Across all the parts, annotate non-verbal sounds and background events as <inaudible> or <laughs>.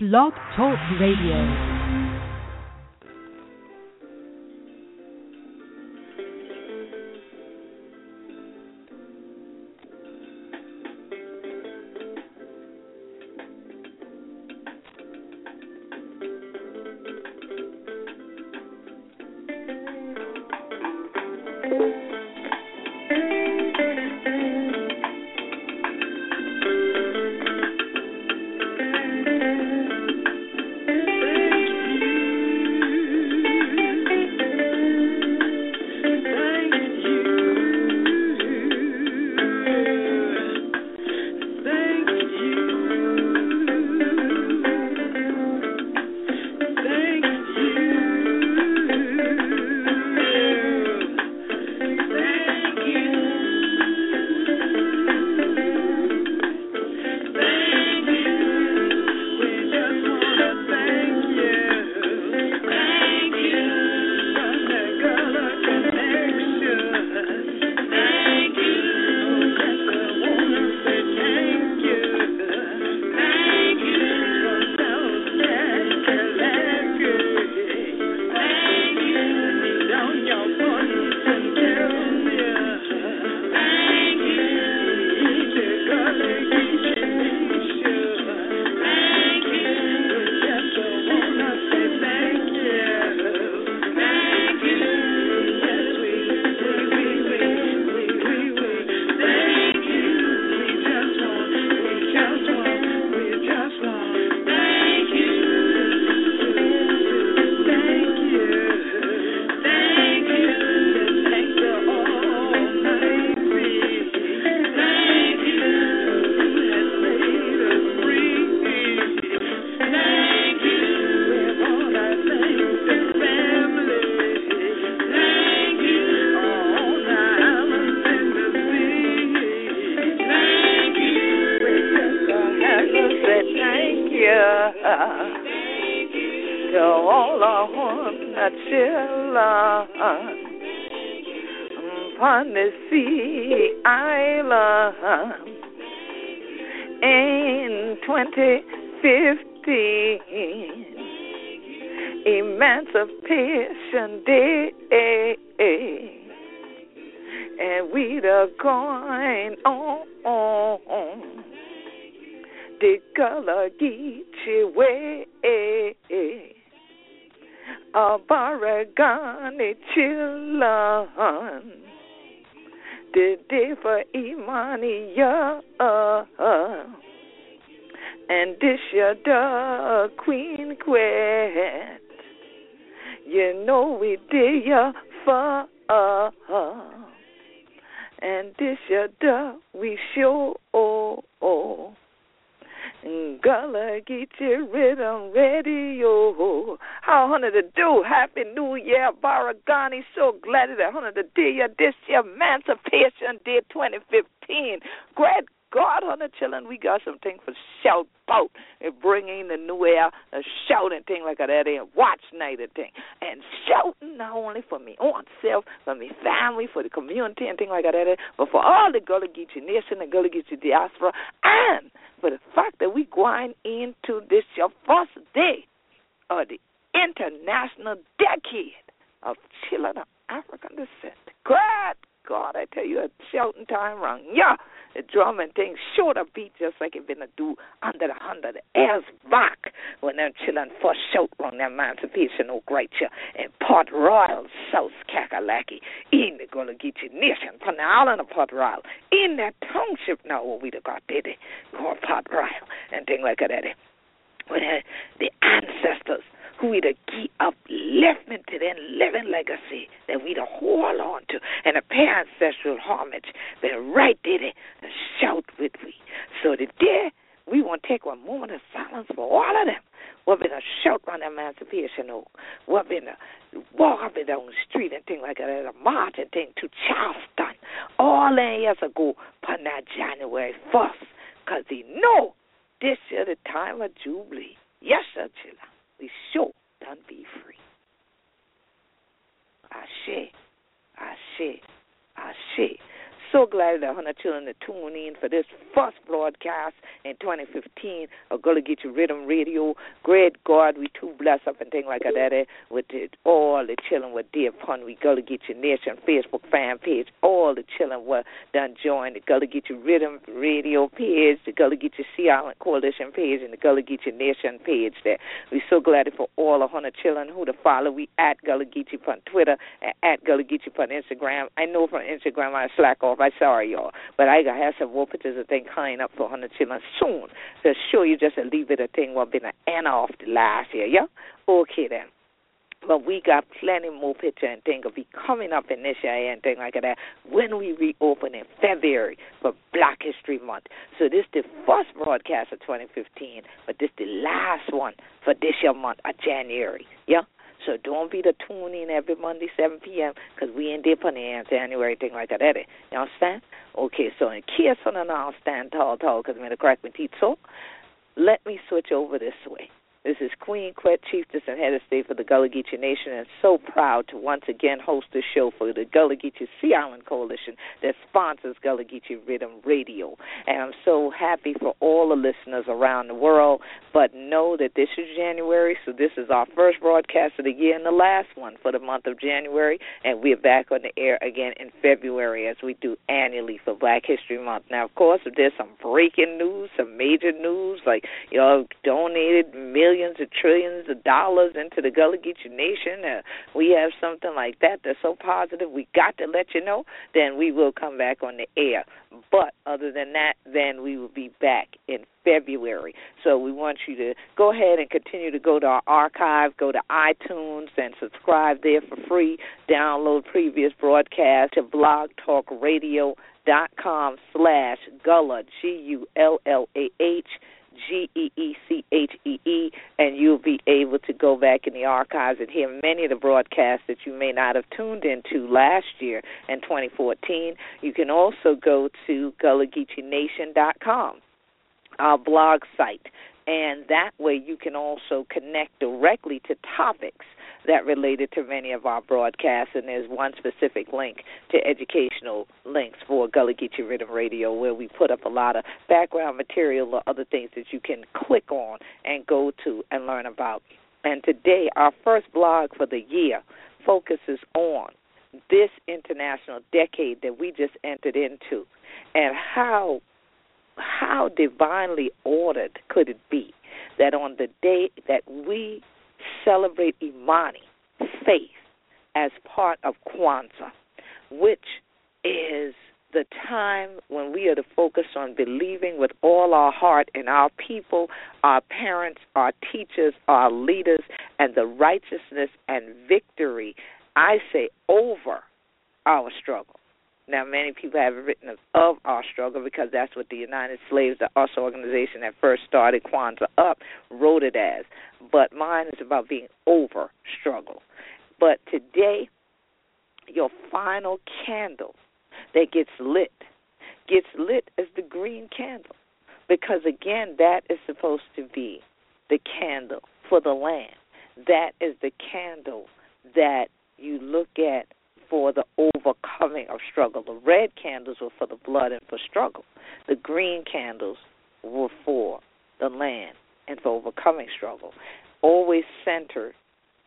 Blog Talk Radio. 2015. Emancipation Day. And we the coin on. The Gullah Geechee way. A Baragani chillin' the day for Imani, yeah. And this your dog, Queen Quet. You know we did ya for And this your dog, we sure oh oh. Gonna get your rhythm radio. How honey to do? Happy New Year, Baragani. So glad that honey to do your this year emancipation day 2015. Great God on the children, we got something for shout boat and bringing the new air, a shouting thing like that, and watch night and thing. And shouting not only for me own self, for me family, for the community and thing like that, but for all the Gullah Geechee Nation, the Gullah Geechee diaspora, and for the fact that we going into this your first day of the International Decade of Children of African Descent. Great God, I tell you, it's shouting time wrong. Yeah the drum and things, sure to beat just like it been a do under the hundred years back when them children first shout on their emancipation oak right here in Port Royal, South Kakalaki, in the Gullah-Geechee Nation, from the island of Port Royal, in that township now where we the got did it, or Port Royal and thing like that. When the ancestors who we to keep upliftment to their living legacy that we to hold on to and to pay ancestral homage. that right there to shout with we. So today, we want to take one moment of silence for all of them. What been a shout on emancipation or what been a walk up and down the street and thing like that, a march and thing to Charleston all them years ago, but that January 1st, because they know this year the time of Jubilee. Yes, sir, Chilla we sure done be free. Ashe, Ashe, Ashe so glad that hundred children are tuning in for this first broadcast in 2015 of Gullah Geechee Riddim Radio. Great God, we too blessed up and things like that with all the children were dear upon we Gullah Geechee Nation Facebook fan page. All the children were done joined the Gullah Geechee Riddim Radio page, the Gullah Geechee Sea Island Coalition page, and the Gullah Geechee Nation page there. we so glad for all the hundred children who to follow. We at Gullah Geechee on Twitter and at Gullah Geechee on Instagram. I know from Instagram I slack off I'm sorry, y'all. But I got have some pictures of things coming up for 100 children soon. So show you just a little bit of thing what been an end off the last year, yeah? Okay then. But we got plenty more picture and things will be coming up in this year and things like that when we reopen in February for Black History Month. So this is the first broadcast of 2015, but this is the last one for this year month of January. Yeah? So don't be the tune in every Monday, 7 p.m., because we ain't there for the January, thing like that. Eddie. You understand? Okay, so in case I don't stand tall, tall, because I'm going to crack my teeth, so let me switch over this way. This is Queen Quet, Chieftess and Head of State for the Gullah Geechee Nation, and so proud to once again host the show for the Gullah Geechee Sea Island Coalition that sponsors Gullah Geechee Riddim Radio. And I'm so happy for all the listeners around the world. But know that this is January, so this is our first broadcast of the year and the last one for the month of January, and we're back on the air again in February as we do annually for Black History Month. Now, of course, if there's some breaking news, some major news, like you know, donated millions millions or trillions of dollars into the Gullah Geechee Nation, uh, we have something like that that's so positive, we got to let you know, then we will come back on the air. But other than that, then we will be back in February. So we want you to go ahead and continue to go to our archive, go to iTunes and subscribe there for free. Download previous broadcasts to blogtalkradio.com slash Gullah, G U L L A H G E E C H E E, and you'll be able to go back in the archives and hear many of the broadcasts that you may not have tuned into last year in 2014. You can also go to GullahGeecheeNation.com, our blog site, and that way you can also connect directly to topics that related to many of our broadcasts, and there's one specific link to educational links for Gullah Geechee Riddim Radio where we put up a lot of background material or other things that you can click on and go to and learn about. And today, our first blog for the year focuses on this international decade that we just entered into and how how divinely ordered could it be that on the day that we celebrate Imani, faith, as part of Kwanzaa, which is the time when we are to focus on believing with all our heart in our people, our parents, our teachers, our leaders, and the righteousness and victory, I say, over our struggle. Now, many people have written of our struggle because that's what the United Slaves, the US organization that first started Kwanzaa up, wrote it as. But mine is about being over struggle. But today, your final candle that gets lit gets lit as the green candle. Because again, that is supposed to be the candle for the land. That is the candle that you look at for the overcoming of struggle. The red candles were for the blood and for struggle. The green candles were for the land and for overcoming struggle. Always center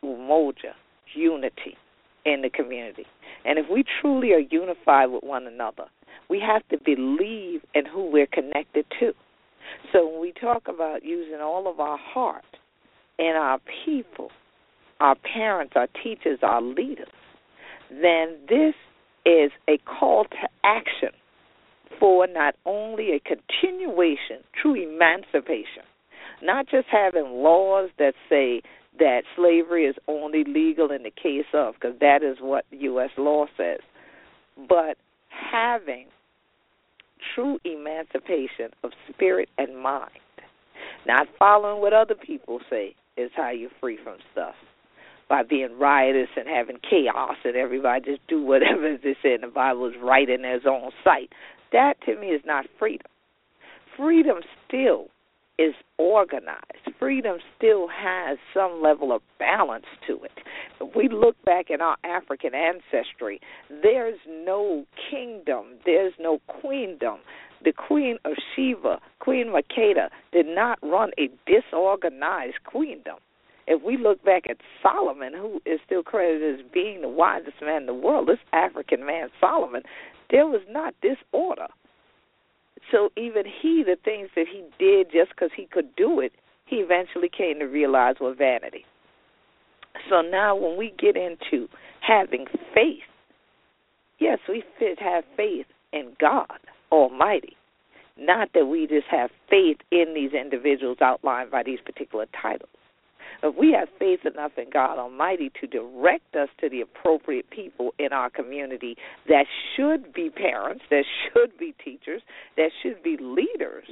umoja, unity in the community. And if we truly are unified with one another, we have to believe in who we're connected to. So when we talk about using all of our heart and our people, our parents, our teachers, our leaders, then this is a call to action for not only a continuation, true emancipation, not just having laws that say that slavery is only legal in the case of, because that is what U.S. law says, but having true emancipation of spirit and mind, not following what other people say is how you're free from stuff by being riotous and having chaos and everybody just do whatever <laughs> they say in the Bible is right in their own sight. That to me is not freedom. Freedom still is organized. Freedom still has some level of balance to it. If we look back in our African ancestry, there's no kingdom, there's no queendom, The Queen of Sheba, Queen Makeda, did not run a disorganized queendom. If we look back at Solomon, who is still credited as being the wisest man in the world, this African man, Solomon, there was not disorder. So even he, the things that he did just because he could do it, he eventually came to realize were vanity. So now when we get into having faith, yes, we should have faith in God Almighty. Not that we just have faith in these individuals outlined by these particular titles. If we have faith enough in God Almighty to direct us to the appropriate people in our community that should be parents, that should be teachers, that should be leaders,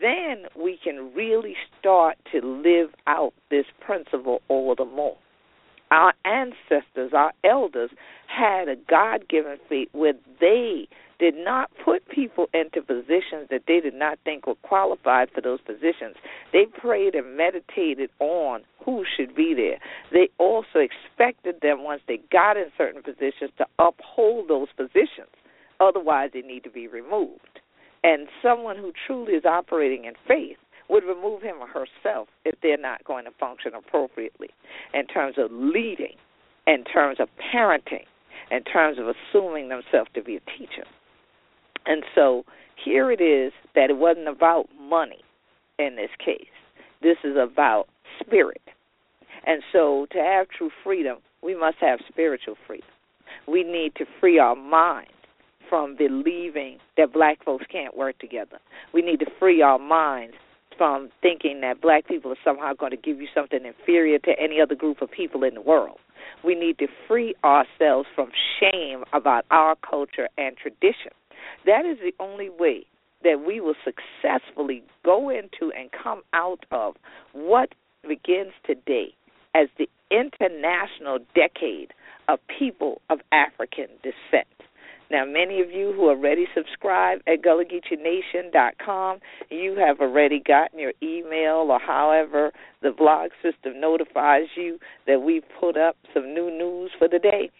then we can really start to live out this principle all the more. Our ancestors, our elders, had a God given faith where they did not put people into positions that they did not think were qualified for those positions. They prayed and meditated on who should be there. They also expected them, once they got in certain positions, to uphold those positions. Otherwise, they need to be removed. And someone who truly is operating in faith would remove him or herself if they're not going to function appropriately in terms of leading, in terms of parenting, in terms of assuming themselves to be a teacher. And so here it is that it wasn't about money in this case. This is about spirit. And so to have true freedom, we must have spiritual freedom. We need to free our mind from believing that black folks can't work together. We need to free our minds from um, thinking that black people are somehow going to give you something inferior to any other group of people in the world. We need to free ourselves from shame about our culture and tradition. That is the only way that we will successfully go into and come out of what begins today as the international decade of people of African descent. Now, many of you who already subscribed at GullahGeecheeNation.com, you have already gotten your email or however the blog system notifies you that we've put up some new news for the day.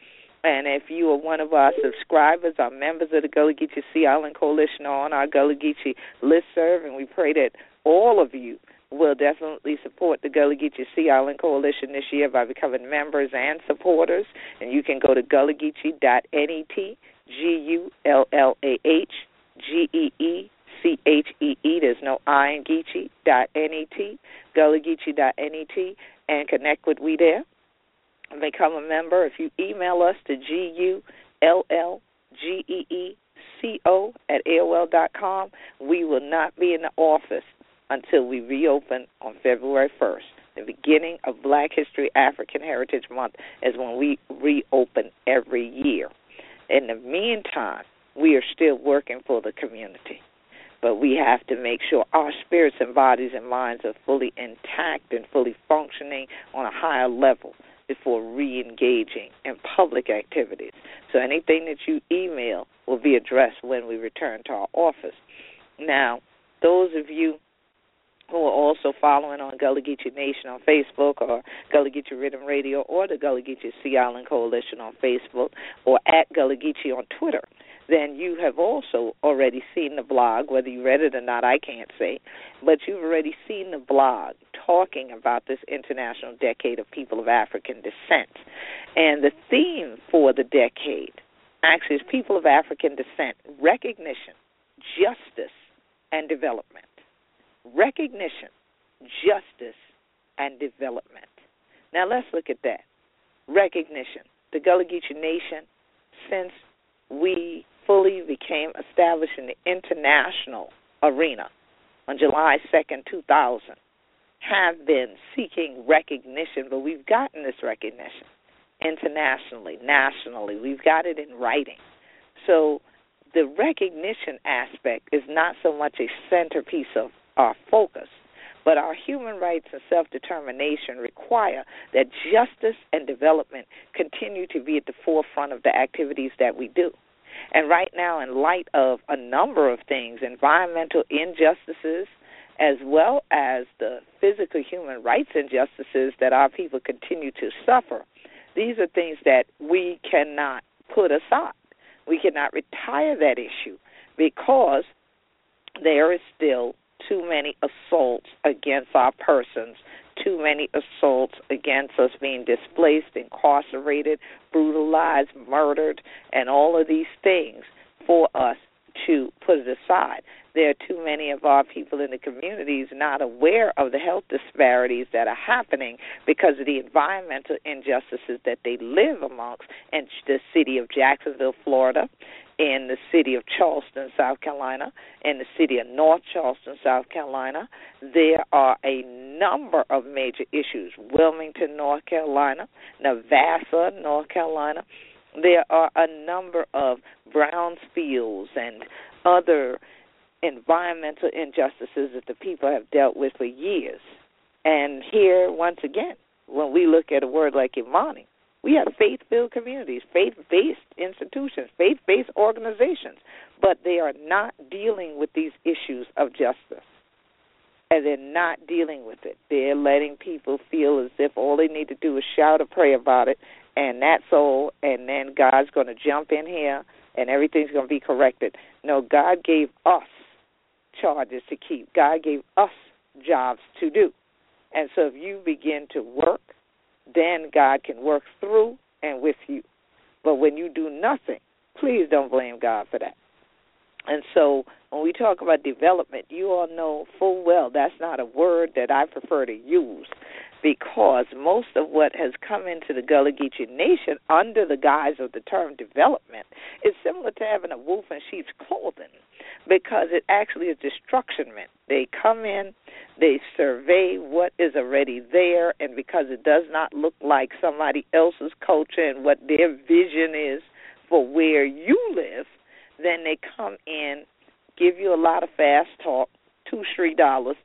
And if you are one of our subscribers, our members of the Gullah Geechee Sea Island Coalition on our Gullah Geechee listserv, and we pray that all of you will definitely support the Gullah Geechee Sea Island Coalition this year by becoming members and supporters. And you can go to gullahgeechee.net, G-U-L-L-A-H, G-E-E, C H E E. There's no I in Geechee. Dot N E T. GullahGeechee.net and connect with we there become a member. If you email us to G U L L G E E C O at AOL dot com, we will not be in the office until we reopen on February 1st. The beginning of Black History African Heritage Month is when we reopen every year. In the meantime, we are still working for the community. But we have to make sure our spirits and bodies and minds are fully intact and fully functioning on a higher level before re engaging in public activities. So anything that you email will be addressed when we return to our office. Now, those of you who are also following on Gullah Geechee Nation on Facebook or Gullah Geechee Riddim Radio or the Gullah Geechee Sea Island Coalition on Facebook or at Gullah Geechee on Twitter, then you have also already seen the blog. Whether you read it or not, I can't say. But you've already seen the blog talking about this International Decade of People of African Descent. And the theme for the decade actually is People of African Descent recognition, justice, and development recognition, justice, and development. Now let's look at that. Recognition. The Gullah Geechee Nation, since we fully became established in the international arena on July 2nd, 2000, have been seeking recognition, but we've gotten this recognition internationally, nationally. We've got it in writing. So the recognition aspect is not so much a centerpiece of our focus. But our human rights and self determination require that justice and development continue to be at the forefront of the activities that we do. And right now, in light of a number of things, environmental injustices, as well as the physical human rights injustices that our people continue to suffer, these are things that we cannot put aside. We cannot retire that issue because there is still too many assaults against our persons, too many assaults against us being displaced, incarcerated, brutalized, murdered, and all of these things for us to put it aside. There are too many of our people in the communities not aware of the health disparities that are happening because of the environmental injustices that they live amongst in the city of Jacksonville, Florida, in the city of Charleston, South Carolina, in the city of North Charleston, South Carolina. There are a number of major issues. Wilmington, North Carolina, Navassa, North Carolina. There are a number of brownfields and other environmental injustices that the people have dealt with for years. And here, once again, when we look at a word like Imani, we have faith filled communities, faith based institutions, faith based organizations, but they are not dealing with these issues of justice. And they're not dealing with it. They're letting people feel as if all they need to do is shout or pray about it, and that's all, and then God's going to jump in here and everything's going to be corrected. No, God gave us charges to keep, God gave us jobs to do. And so if you begin to work then God can work through and with you. But when you do nothing, please don't blame God for that. And so when we talk about development, you all know full well that's not a word that I prefer to use because most of what has come into the Gullah Geechee Nation under the guise of the term development is similar to having a wolf in sheep's clothing because it actually is destruction meant. They come in, they survey what is already there, and because it does not look like somebody else's culture and what their vision is for where you live, then they come in, give you a lot of fast talk, two, three dollars,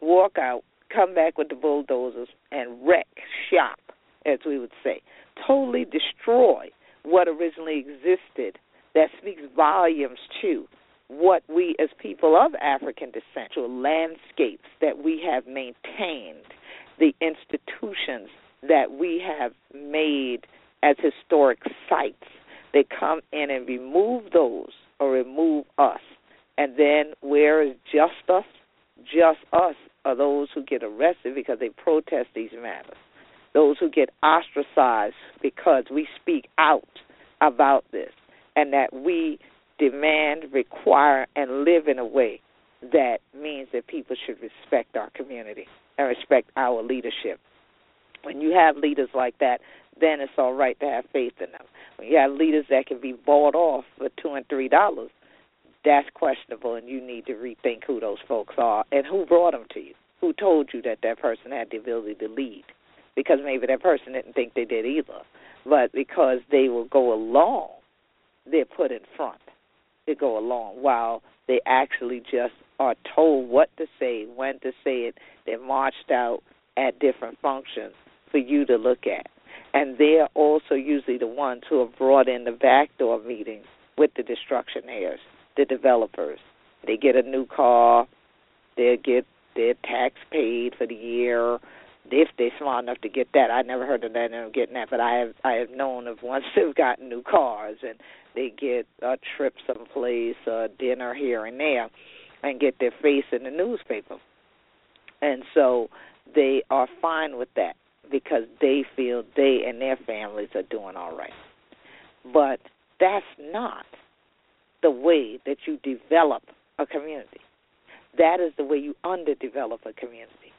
walk out, come back with the bulldozers, and wreck shop, as we would say. Totally destroy what originally existed that speaks volumes to what we as people of African descent, to landscapes that we have maintained, the institutions that we have made as historic sites. They come in and remove those or remove us. And then where is just us? Just us are those who get arrested because they protest these matters. Those who get ostracized because we speak out about this and that we demand, require, and live in a way that means that people should respect our community and respect our leadership. When you have leaders like that, then it's all right to have faith in them. When you have leaders that can be bought off for two and three dollars, that's questionable, and you need to rethink who those folks are and who brought them to you. Who told you that that person had the ability to lead? Because maybe that person didn't think they did either, but because they will go along, they're put in front to go along while they actually just are told what to say, when to say it. They're marched out at different functions for you to look at. And they're also usually the ones who have brought in the backdoor meetings with the destructionaires, the developers. They get a new car, they get their tax paid for the year, if they're smart enough to get that. I never heard of that and getting that, but I have I have known of once they've <laughs> gotten new cars and they get a trip someplace, a dinner here and there, and get their face in the newspaper. And so they are fine with that because they feel they and their families are doing all right. But that's not the way that you develop a community. That is the way you underdevelop a community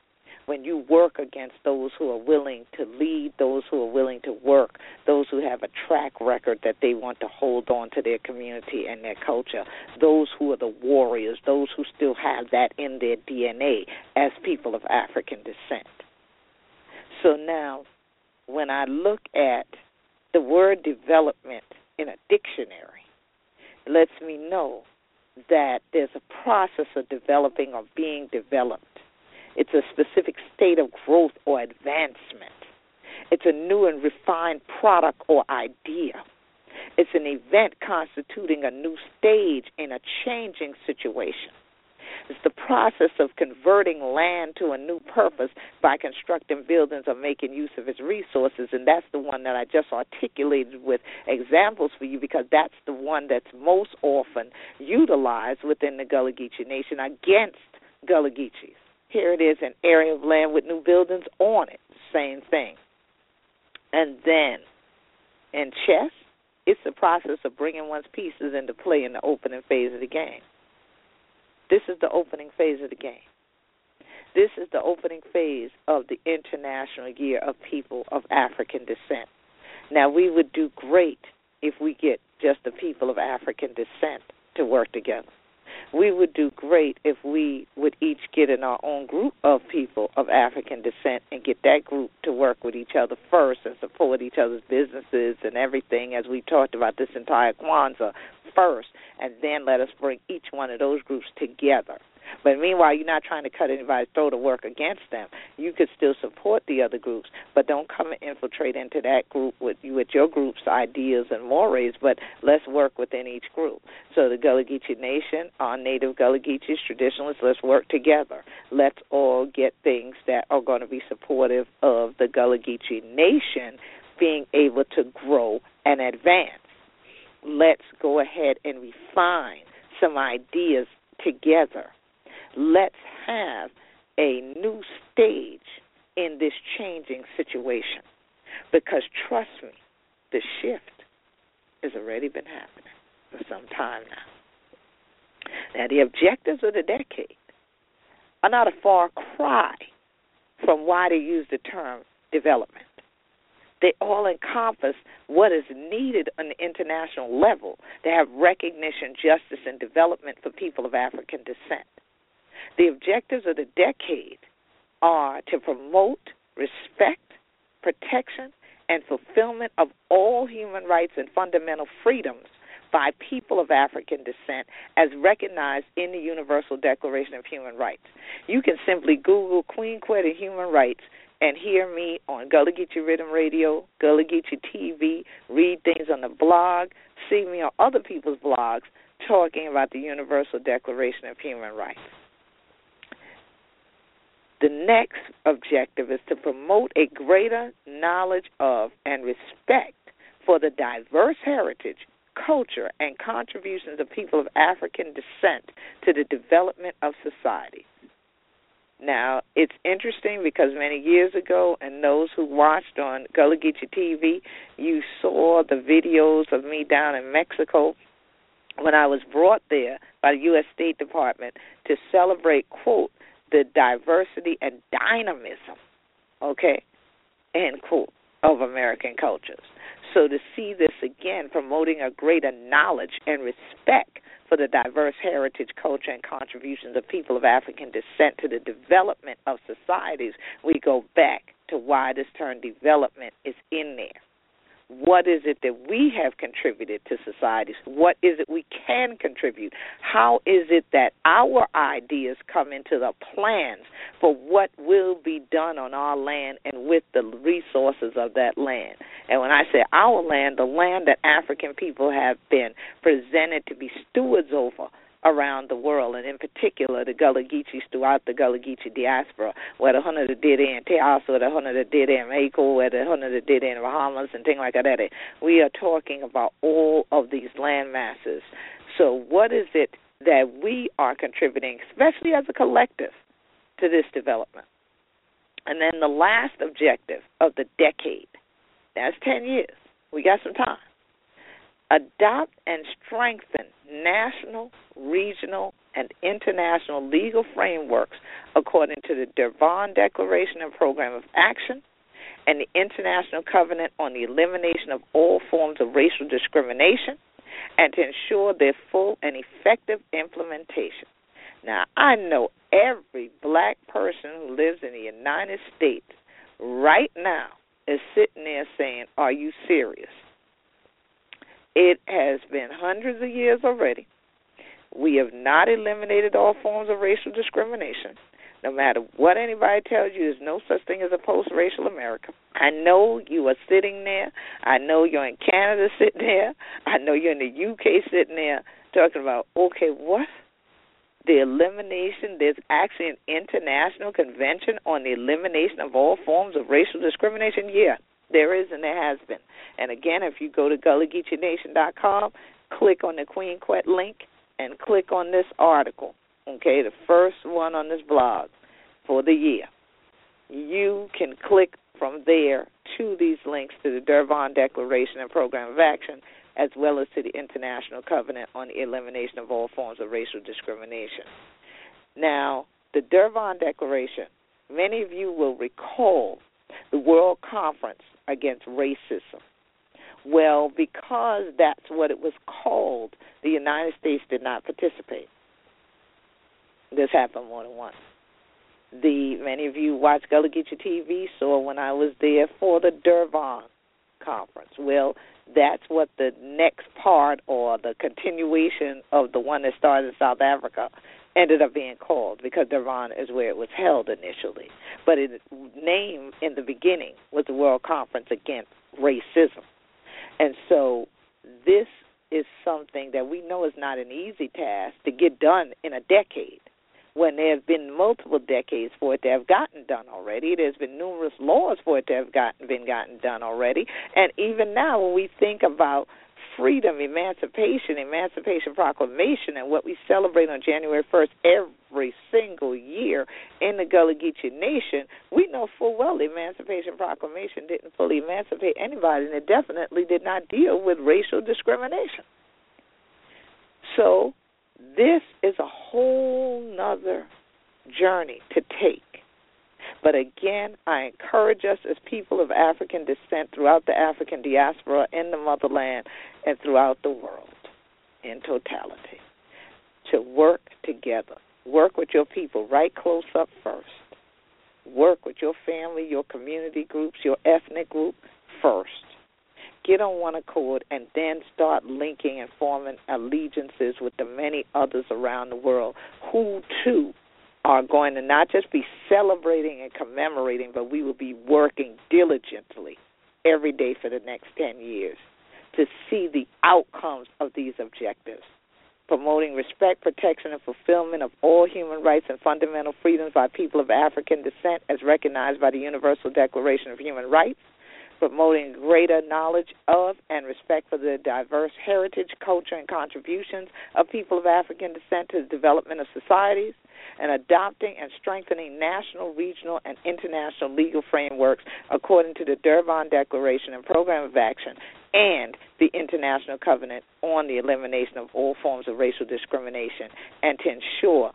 when you work against those who are willing to lead, those who are willing to work, those who have a track record that they want to hold on to their community and their culture, those who are the warriors, those who still have that in their DNA as people of African descent. So now, when I look at the word development in a dictionary, lets me know that there's a process of developing or being developed it's a specific state of growth or advancement. It's a new and refined product or idea. It's an event constituting a new stage in a changing situation. It's the process of converting land to a new purpose by constructing buildings or making use of its resources. And that's the one that I just articulated with examples for you because that's the one that's most often utilized within the Gullah Geechee Nation against Gullah Geechees. Here it is an area of land with new buildings on it. Same thing. And then in chess, it's the process of bringing one's pieces into play in the opening phase of the game. This is the opening phase of the game. This is the opening phase of the International Year of People of African Descent. Now, we would do great if we get just the people of African descent to work together we would do great if we would each get in our own group of people of African descent and get that group to work with each other first and support each other's businesses and everything as we talked about this entire Kwanzaa first, and then let us bring each one of those groups together but meanwhile, you're not trying to cut anybody's throat or work against them. You could still support the other groups, but don't come and infiltrate into that group with with your group's ideas and mores. But let's work within each group. So the Gullah Geechee Nation, our native Gullah Geechees, traditionalists, let's work together. Let's all get things that are going to be supportive of the Gullah Geechee Nation being able to grow and advance. Let's go ahead and refine some ideas together Let's have a new stage in this changing situation. Because trust me, the shift has already been happening for some time now. Now, the objectives of the decade are not a far cry from why they use the term development. They all encompass what is needed on the international level to have recognition, justice, and development for people of African descent. The objectives of the decade are to promote respect, protection, and fulfillment of all human rights and fundamental freedoms by people of African descent as recognized in the Universal Declaration of Human Rights. You can simply Google Queen Quet Human Rights and hear me on Gullah Geechee Riddim Radio, Gullah Geechee TV, read things on the blog, see me on other people's blogs talking about the Universal Declaration of Human Rights. The next objective is to promote a greater knowledge of and respect for the diverse heritage, culture, and contributions of people of African descent to the development of society. Now, it's interesting because many years ago, and those who watched on Gullah Geechee TV, you saw the videos of me down in Mexico when I was brought there by the U.S. State Department to celebrate, quote, the diversity and dynamism, okay, end quote, of American cultures. So to see this again promoting a greater knowledge and respect for the diverse heritage, culture, and contributions of people of African descent to the development of societies, we go back to why this term development is in there. What is it that we have contributed to societies? What is it we can contribute? How is it that our ideas come into the plans for what will be done on our land and with the resources of that land? And when I say our land, the land that African people have been presented to be stewards over around the world, and in particular the Gullah Geechees throughout the Gullah Geechee diaspora, where the Hunter did in Taos, where the Hunter did in Mexico, where the Hunter did in Bahamas, and things like that. We are talking about all of these land masses. So, what is it that we are contributing, especially as a collective, to this development? And then the last objective of the decade, that's 10 years. We got some time adopt and strengthen national, regional, and international legal frameworks according to the Durban Declaration and Program of Action and the International Covenant on the Elimination of All Forms of Racial Discrimination and to ensure their full and effective implementation. Now, I know every black person who lives in the United States right now is sitting there saying, Are you serious? It has been hundreds of years already. We have not eliminated all forms of racial discrimination. No matter what anybody tells you, there's no such thing as a post racial America. I know you are sitting there. I know you're in Canada sitting there. I know you're in the UK sitting there talking about, okay, what? the elimination, there's actually an international convention on the elimination of all forms of racial discrimination. Yeah, there is and there has been. And again, if you go to GullahGeecheeNation.com, click on the Queen Quet link and click on this article, okay, the first one on this blog for the year. You can click from there to these links to the Durban Declaration and Program of Action, as well as to the International Covenant on the Elimination of All Forms of Racial Discrimination. Now, the Durban Declaration, many of you will recall the World Conference Against Racism. Well, because that's what it was called, the United States did not participate. This happened more than once. The many of you watch Gullah Geechee TV saw when I was there for the Durban conference. Well, that's what the next part or the continuation of the one that started in South Africa ended up being called because Durban is where it was held initially. But its name in the beginning was the World Conference Against Racism. And so this is something that we know is not an easy task to get done in a decade when there have been multiple decades for it to have gotten done already. There's been numerous laws for it to have gotten been gotten done already. And even now when we think about freedom, emancipation, Emancipation Proclamation, and what we celebrate on January 1st every single year in the Gullah Geechee Nation, we know full well the Emancipation Proclamation didn't fully emancipate anybody, and it definitely did not deal with racial discrimination. So, this is a whole nother journey to take. But again, I encourage us as people of African descent throughout the African diaspora in the motherland and throughout the world in totality to work together. Work with your people right close up first. Work with your family, your community groups, your ethnic group first. Get on one accord and then start linking and forming allegiances with the many others around the world who too are going to not just be celebrating and commemorating, but we will be working diligently every day for the next 10 years to see the outcomes of these objectives. Promoting respect, protection, and fulfillment of all human rights and fundamental freedoms by people of African descent as recognized by the Universal Declaration of Human Rights promoting greater knowledge of and respect for the diverse heritage, culture, and contributions of people of African descent to the development of societies, and adopting and strengthening national, regional, and international legal frameworks according to the Durban Declaration and Program of Action and the International Covenant on the Elimination of All Forms of Racial Discrimination, and to ensure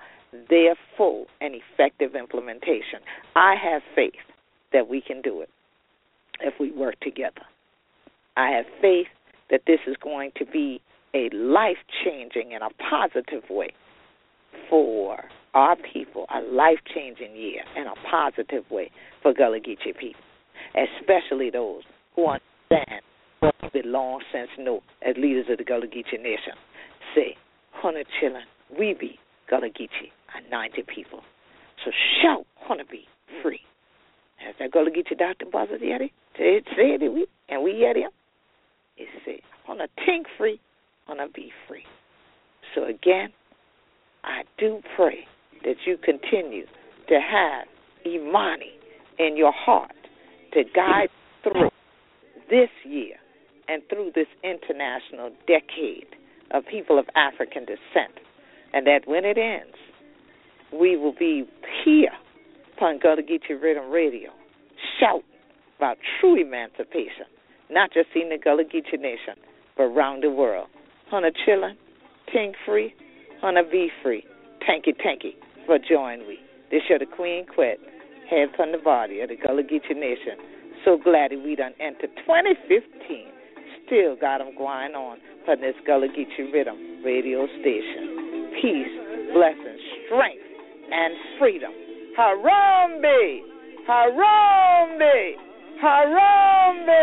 their full and effective implementation. I have faith that we can do it if we work together. I have faith that this is going to be a life changing and a positive way for our people, a life changing year and a positive way for Gullah Geechee people, especially those who understand what we long since know as leaders of the Gullah Geechee Nation. Say, Hunter children, we be Gullah Geechee, anointed people. So shout, Hunter be free. As that Gullah Geechee Dr. Buzzer Yeti, say it, we, and we yet him. It said, Hunter tink free, Hunter be free. So again, I do pray that you continue to have Imani in your heart to guide through this year and through this international decade of people of African descent. And that when it ends, we will be here upon Gullah Geechee Riddim Radio Shout about true emancipation, not just in the Gullah Geechee Nation, but around the world. Hunter chillin', tink free, Hunter be free, tanky tanky for join we. This year the Queen Quet, head from the body of the Gullah Geechee Nation. So glad that we done entered 2015. Still got them going on for this Gullah Geechee Riddim radio station. Peace, blessings, strength, and freedom. Harambe! Harambe! Harambe!